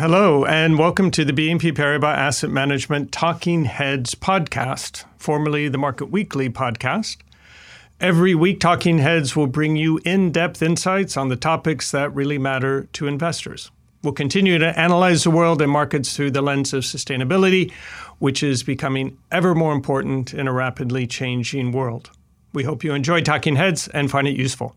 Hello, and welcome to the BNP Paribas Asset Management Talking Heads podcast, formerly the Market Weekly podcast. Every week, Talking Heads will bring you in depth insights on the topics that really matter to investors. We'll continue to analyze the world and markets through the lens of sustainability, which is becoming ever more important in a rapidly changing world. We hope you enjoy Talking Heads and find it useful.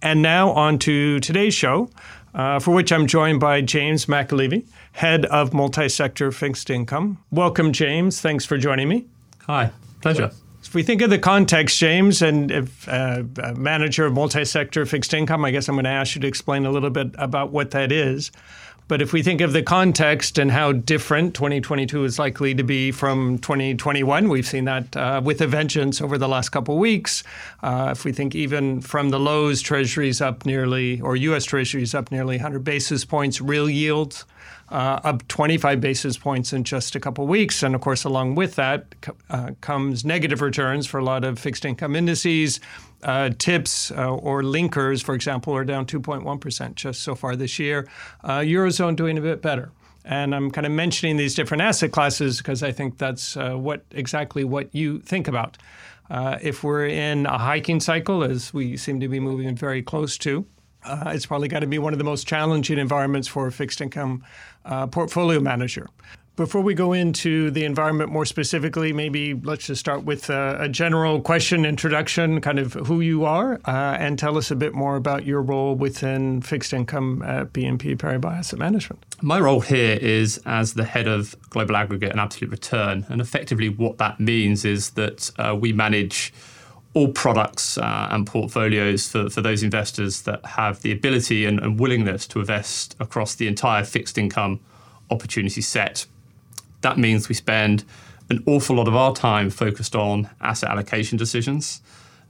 And now, on to today's show, uh, for which I'm joined by James McAlevey, head of multi sector fixed income. Welcome, James. Thanks for joining me. Hi, pleasure. If we think of the context, James, and if uh, a manager of multi-sector fixed income, I guess I'm going to ask you to explain a little bit about what that is. But if we think of the context and how different 2022 is likely to be from 2021, we've seen that uh, with a vengeance over the last couple weeks. Uh, if we think even from the lows, Treasuries up nearly, or U.S. Treasuries up nearly 100 basis points, real yields uh, up 25 basis points in just a couple weeks. And of course, along with that uh, comes negative returns for a lot of fixed income indices. Uh, TIPS uh, or linkers, for example, are down 2.1% just so far this year. Uh, Eurozone doing a bit better. And I'm kind of mentioning these different asset classes because I think that's uh, what exactly what you think about. if we're in a hiking cycle, as we seem to be moving very close to, uh, it's probably got to be one of the most challenging environments for fixed income uh, portfolio manager. Before we go into the environment more specifically, maybe let's just start with a, a general question introduction, kind of who you are, uh, and tell us a bit more about your role within fixed income at BNP Paribas Asset Management. My role here is as the head of global aggregate and absolute return. And effectively, what that means is that uh, we manage all products uh, and portfolios for, for those investors that have the ability and, and, willingness to invest across the entire fixed income opportunity set. That means we spend an awful lot of our time focused on asset allocation decisions.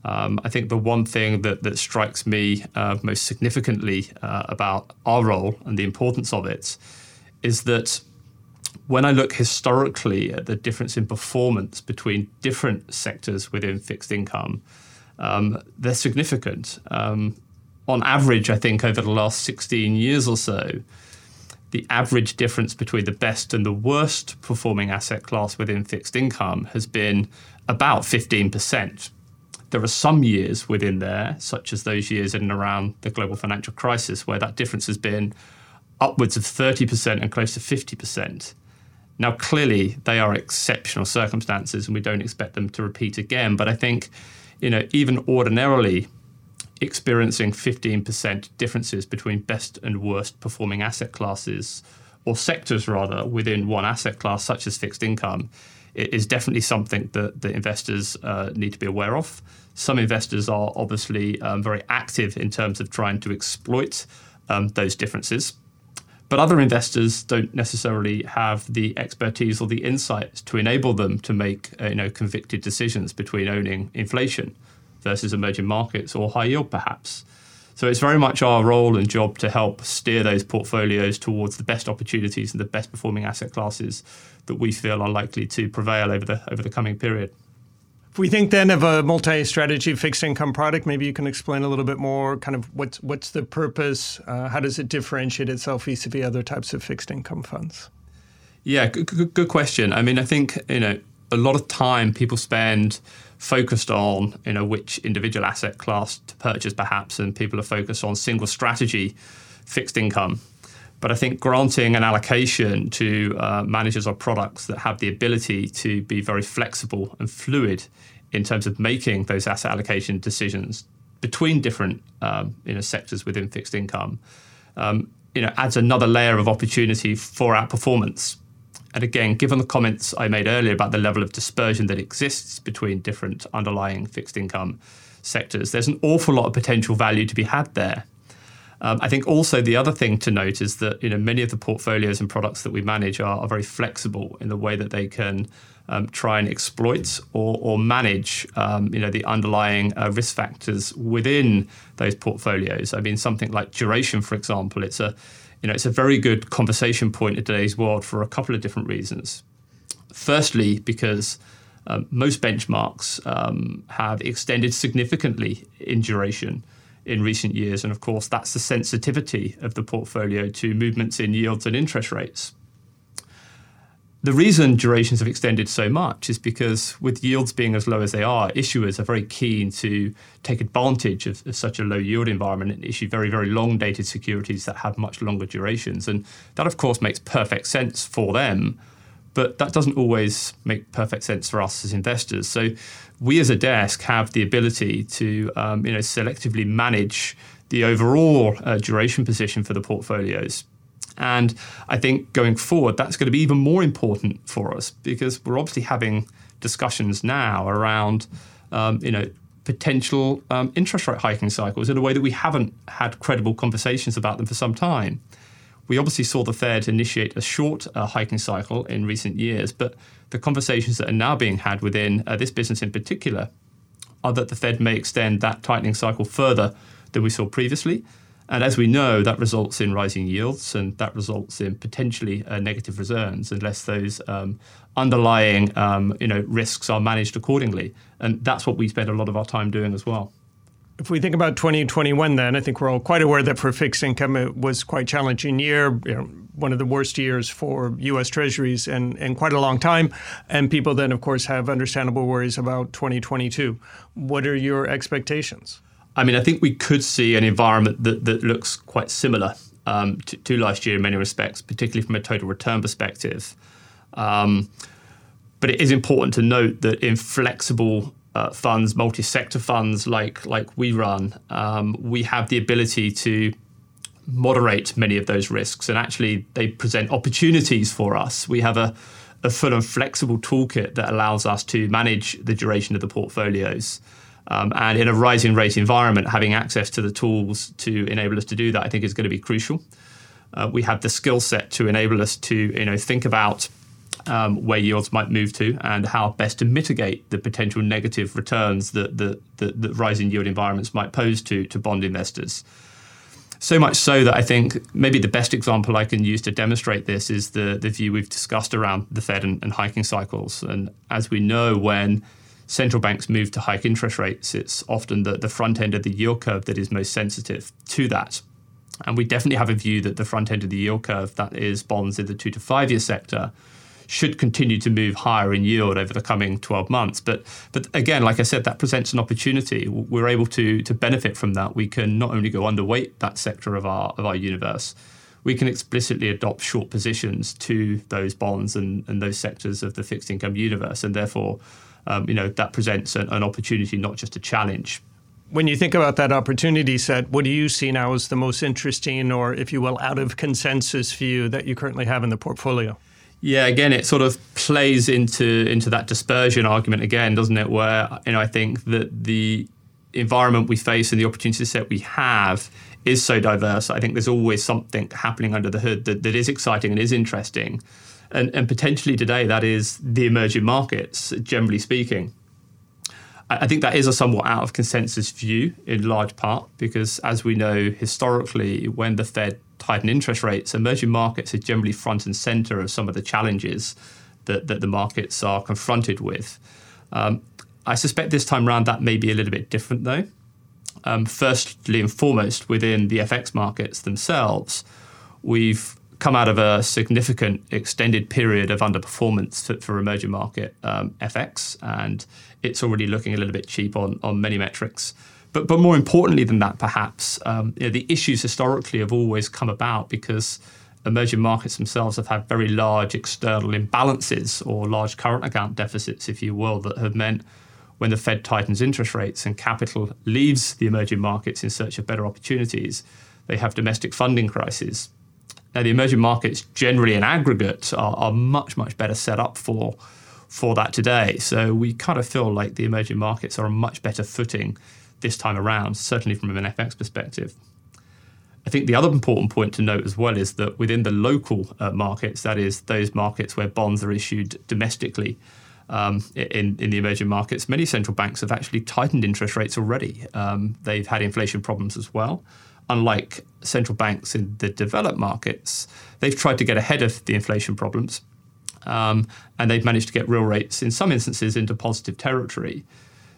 Um, I think the one thing that, that strikes me uh, most significantly uh, about our role and the importance of it is that when I look historically at the difference in performance between different sectors within fixed income, um, they're significant. Um, on average, I think over the last 16 years or so, the average difference between the best and the worst performing asset class within fixed income has been about 15%. There are some years within there, such as those years in and around the global financial crisis, where that difference has been upwards of 30% and close to 50%. Now, clearly, they are exceptional circumstances, and we don't expect them to repeat again. But I think, you know, even ordinarily, experiencing 15% differences between best and worst performing asset classes or sectors rather within one asset class, such as fixed income, is definitely something that the investors uh, need to be aware of. Some investors are obviously um, very active in terms of trying to exploit um, those differences. But other investors don't necessarily have the expertise or the insights to enable them to make uh, you know convicted decisions between owning inflation versus emerging markets or high yield perhaps. So it's very much our role and job to help steer those portfolios towards the best opportunities and the best performing asset classes that we feel are likely to prevail over the over the coming period. If we think then of a multi-strategy fixed income product, maybe you can explain a little bit more kind of what's what's the purpose, uh, how does it differentiate itself vis-a-vis other types of fixed income funds? Yeah, good, good, good question. I mean, I think you know a lot of time people spend focused on you know which individual asset class to purchase perhaps, and people are focused on single strategy fixed income. But I think granting an allocation to uh, managers or products that have the ability to be very flexible and fluid in terms of making those asset allocation decisions between different um, you know, sectors within fixed income, um, you know, adds another layer of opportunity for outperformance. And again, given the comments I made earlier about the level of dispersion that exists between different underlying fixed income sectors, there's an awful lot of potential value to be had there. Um, I think also the other thing to note is that you know many of the portfolios and products that we manage are, are very flexible in the way that they can um, try and exploit or, or manage um, you know the underlying uh, risk factors within those portfolios. I mean something like duration, for example, it's a you know it's a very good conversation point in today's world for a couple of different reasons. Firstly, because um, most benchmarks um, have extended significantly in duration in recent years. And of course, that's the sensitivity of the portfolio to movements in yields and interest rates. The reason durations have extended so much is because, with yields being as low as they are, issuers are very keen to take advantage of, of, such a low yield environment and issue very, very long dated securities that have much longer durations. And that, of course, makes perfect sense for them, but that doesn't always make perfect sense for us as investors. So, we as a desk have the ability to um, you know, selectively manage the overall uh, duration position for the portfolios and I think going forward, that's going to be even more important for us because we're obviously having discussions now around, um, you know, potential um, interest rate hiking cycles in a way that we haven't had credible conversations about them for some time. We obviously saw the Fed initiate a short uh, hiking cycle in recent years, but the conversations that are now being had within uh, this business in particular are that the Fed may extend that tightening cycle further than we saw previously. And as we know, that results in rising yields and that results in potentially uh, negative returns unless those um, underlying um, you know, risks are managed accordingly. And that's what we spend a lot of our time doing as well. If we think about 2021, then I think we're all quite aware that for fixed income it was quite challenging year, you know, one of the worst years for U.S. Treasuries in, in quite a long time, and people then, of course, have understandable worries about 2022. What are your expectations? I mean, I think we could see an environment that, that looks quite similar um, to, to, last year in many respects, particularly from a total return perspective. Um, but it is important to note that in flexible uh, funds, multi-sector funds like like we run, um, we have the ability to moderate many of those risks, and actually they present opportunities for us. We have a, a full and flexible toolkit that allows us to manage the duration of the portfolios. Um, and in a rising rate environment, having access to the tools to enable us to do that, I think, is going to be crucial. Uh, we have the skill set to enable us to, you know, think about um, where yields might move to and how best to mitigate the potential negative returns that the, the, the rising yield environments might pose to to bond investors. So much so that I think maybe the best example I can use to demonstrate this is the the view we've discussed around the Fed and, and hiking cycles. And as we know, when central banks move to hike interest rates, it's often the, the front end of the yield curve that is most sensitive to that. And we definitely have a view that the front end of the yield curve, that is bonds in the two to five year sector, should continue to move higher in yield over the coming 12 months. But but again, like I said, that presents an opportunity. We're able to to benefit from that. We can not only go underweight that sector of our of our universe, we can explicitly adopt short positions to those bonds and, and those sectors of the fixed income universe, and therefore um, you know, that presents an, an opportunity, not just a challenge. When you think about that opportunity set, what do you see now as the most interesting, or if you will, out of consensus view that you currently have in the portfolio? Yeah, again, it sort of plays into into that dispersion argument again, doesn't it? Where you know I think that the environment we face and the opportunity set we have is so diverse. I think there's always something happening under the hood that, that is exciting and is interesting and, and potentially today that is the emerging markets, generally speaking. I think that is a somewhat out of consensus view in large part because, as we know historically, when the Fed tighten interest rates, emerging markets are generally front and center of some of the challenges that, that the markets are confronted with. Um, I suspect this time around that may be a little bit different, though. Um, firstly and foremost, within the FX markets themselves, we've come out of a significant extended period of underperformance for, for emerging market um, FX, and it's already looking a little bit cheap on, on many metrics. But, but more importantly than that, perhaps, um, you know, the issues historically have always come about because emerging markets themselves have had very large external imbalances or large current account deficits, if you will, that have meant when the Fed tightens interest rates and capital leaves the emerging markets in search of better opportunities, they have domestic funding crises now, the emerging markets generally in aggregate are, are much, much better set up for, for that today. So we kind of feel like the emerging markets are a much better footing this time around, certainly from an FX perspective. I think the other important point to note as well is that within the local uh, markets, that is, those markets where bonds are issued domestically um, in, in the emerging markets, many central banks have actually tightened interest rates already. Um, they've had inflation problems as well unlike central banks in the developed markets, they've tried to get ahead of the inflation problems. Um, and they've managed to get real rates in some instances into positive territory.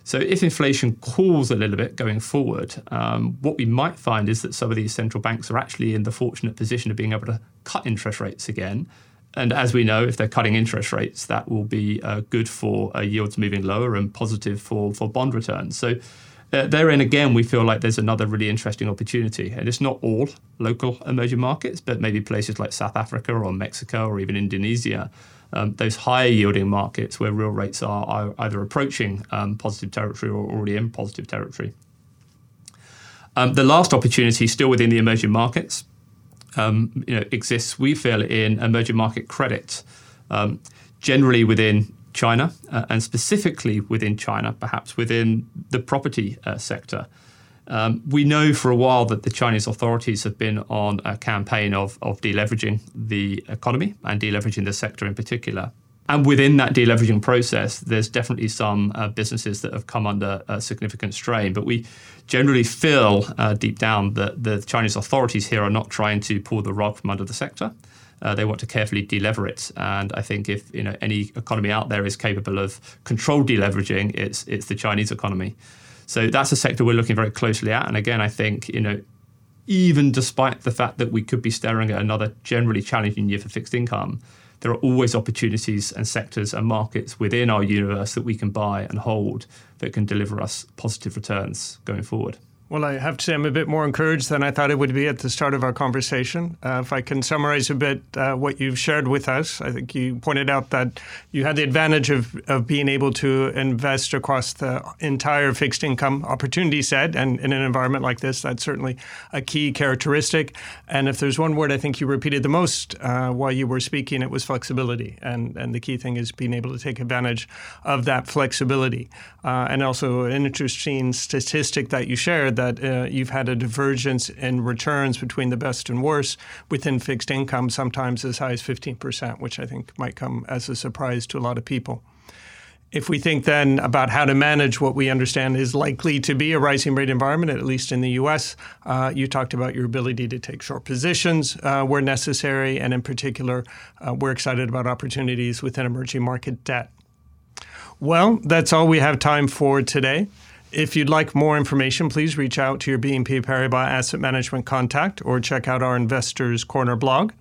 So, if inflation cools a little bit going forward, um, what we might find is that some of these central banks are actually in the fortunate position of being able to cut interest rates again. And as we know, if they're cutting interest rates, that will be uh, good for uh, yields moving lower and positive for, for bond returns. So, uh, therein again, we feel like there's another really interesting opportunity. And it's not all local emerging markets, but maybe places like South Africa or Mexico or even Indonesia um, those higher yielding markets where real rates are, either approaching um, positive territory or already in positive territory. Um, the last opportunity, still within the emerging markets, um, you know, exists. We feel in emerging market credit, um, generally within China, uh, and specifically within China, perhaps within the property uh, sector. Um, we know for a while that the Chinese authorities have been on a campaign of, of deleveraging the economy and deleveraging the sector in particular. And within that deleveraging process, there's definitely some uh, businesses that have come under significant strain. But we generally feel uh, deep down that the Chinese authorities here are not trying to pull the rug from under the sector. Uh, they want to carefully delever it, and I think if you know any economy out there is capable of controlled deleveraging, it's it's the Chinese economy. So that's a sector we're looking very closely at. And again, I think, you know, even despite the fact that we could be staring at another generally challenging year for fixed income, there are always opportunities and sectors and markets within our universe that we can buy and hold that can deliver us positive returns going forward. Well, I have to say I'm a bit more encouraged than I thought it would be at the start of our conversation. Uh, if I can summarize a bit uh, what you've shared with us, I think you pointed out that you had the advantage of, of being able to invest across the entire fixed income opportunity set. And in an environment like this, that's certainly a key characteristic. And if there's one word I think you repeated the most uh, while you were speaking, it was flexibility. And, and the key thing is being able to take advantage of that flexibility. Uh, and also, an interesting statistic that you shared that uh, you've had a divergence in returns between the best and worst within fixed income, sometimes as high as 15%, which I think might come as a surprise to a lot of people. If we think then about how to manage what we understand is likely to be a rising rate environment, at least in the US, uh, you talked about your ability to take short positions uh, where necessary, and in particular, uh, we're excited about opportunities within emerging market debt. Well, that's all we have time for today. If you'd like more information, please reach out to your BNP Paribas Asset Management contact or check out our Investors Corner blog.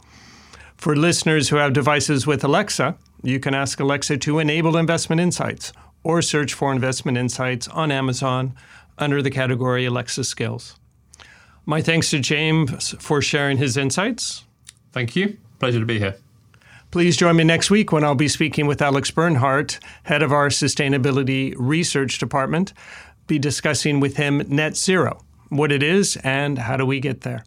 For listeners who have devices with Alexa, you can ask Alexa to enable investment insights or search for investment insights on Amazon under the category Alexa Skills. My thanks to James for sharing his insights. Thank you. Pleasure to be here. Please join me next week when I'll be speaking with Alex Bernhardt, head of our Sustainability Research Department, be discussing with him net zero, what it is, and how do we get there.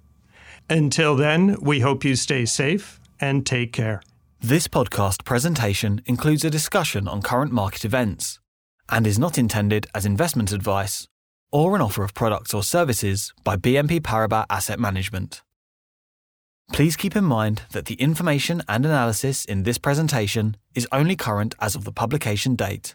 Until then, we hope you stay safe and take care. This podcast presentation includes a discussion on current market events and is not intended as investment advice or an offer of products or services by BNP Paribas Asset Management. Please keep in mind that the information and analysis in this presentation is only current as of the publication date.